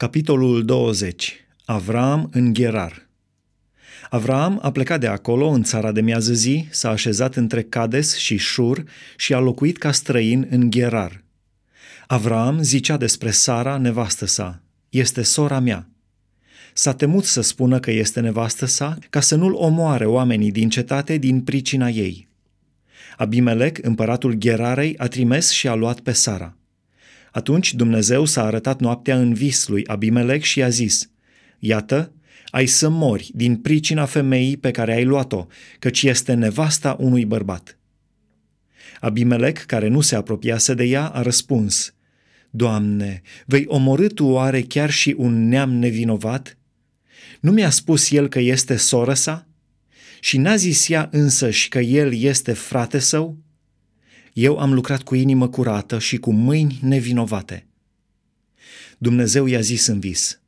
Capitolul 20. Avram în Gerar. Avram a plecat de acolo în țara de miază zi, s-a așezat între Cades și Șur și a locuit ca străin în Gerar. Avram zicea despre Sara, nevastă sa, este sora mea. S-a temut să spună că este nevastă sa, ca să nu-l omoare oamenii din cetate din pricina ei. Abimelec, împăratul Gerarei, a trimis și a luat pe Sara. Atunci Dumnezeu s-a arătat noaptea în vis lui Abimelec și a zis, Iată, ai să mori din pricina femeii pe care ai luat-o, căci este nevasta unui bărbat. Abimelec, care nu se apropiase de ea, a răspuns, Doamne, vei omorâ Tu oare chiar și un neam nevinovat? Nu mi-a spus el că este soră sa? Și n-a zis ea însăși că el este frate său? Eu am lucrat cu inimă curată și cu mâini nevinovate. Dumnezeu i-a zis în vis,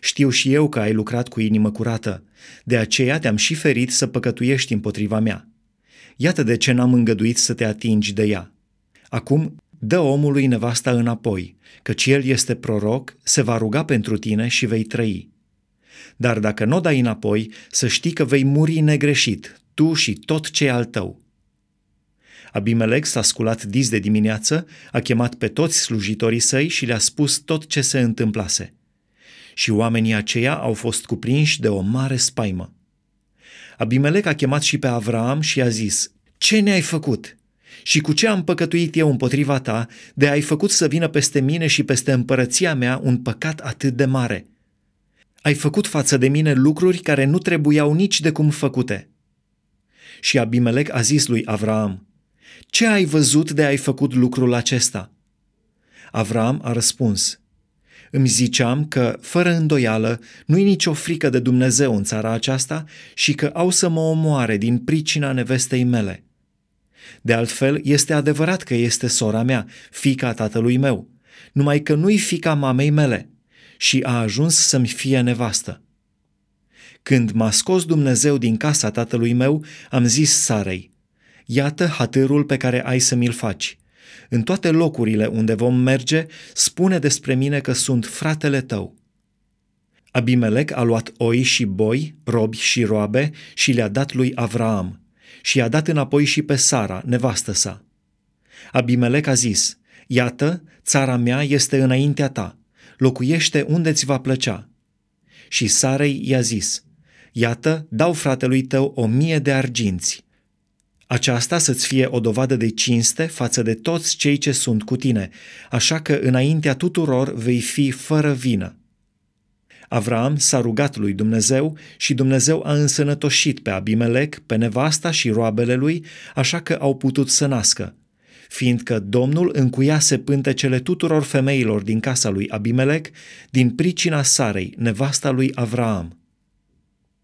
știu și eu că ai lucrat cu inimă curată, de aceea te-am și ferit să păcătuiești împotriva mea. Iată de ce n-am îngăduit să te atingi de ea. Acum dă omului nevasta înapoi, căci el este proroc, se va ruga pentru tine și vei trăi. Dar dacă nu o dai înapoi, să știi că vei muri negreșit, tu și tot ce al tău. Abimelec s-a sculat dis de dimineață, a chemat pe toți slujitorii săi și le-a spus tot ce se întâmplase. Și oamenii aceia au fost cuprinși de o mare spaimă. Abimelec a chemat și pe Avraam și a zis, Ce ne-ai făcut? Și cu ce am păcătuit eu împotriva ta, de ai făcut să vină peste mine și peste împărăția mea un păcat atât de mare? Ai făcut față de mine lucruri care nu trebuiau nici de cum făcute. Și Abimelec a zis lui Avraam, ce ai văzut de ai făcut lucrul acesta? Avram a răspuns, îmi ziceam că, fără îndoială, nu-i nicio frică de Dumnezeu în țara aceasta și că au să mă omoare din pricina nevestei mele. De altfel, este adevărat că este sora mea, fica tatălui meu, numai că nu-i fica mamei mele și a ajuns să-mi fie nevastă. Când m-a scos Dumnezeu din casa tatălui meu, am zis Sarei, Iată hatârul pe care ai să mi-l faci. În toate locurile unde vom merge, spune despre mine că sunt fratele tău. Abimelec a luat oi și boi, robi și roabe și le-a dat lui Avraam și i-a dat înapoi și pe Sara, nevastă sa. Abimelec a zis, Iată, țara mea este înaintea ta, locuiește unde ți va plăcea. Și Sarei i-a zis, Iată, dau fratelui tău o mie de arginți aceasta să-ți fie o dovadă de cinste față de toți cei ce sunt cu tine, așa că înaintea tuturor vei fi fără vină. Avram s-a rugat lui Dumnezeu și Dumnezeu a însănătoșit pe Abimelec, pe nevasta și roabele lui, așa că au putut să nască, fiindcă Domnul încuiase pântecele tuturor femeilor din casa lui Abimelec din pricina Sarei, nevasta lui Avraam.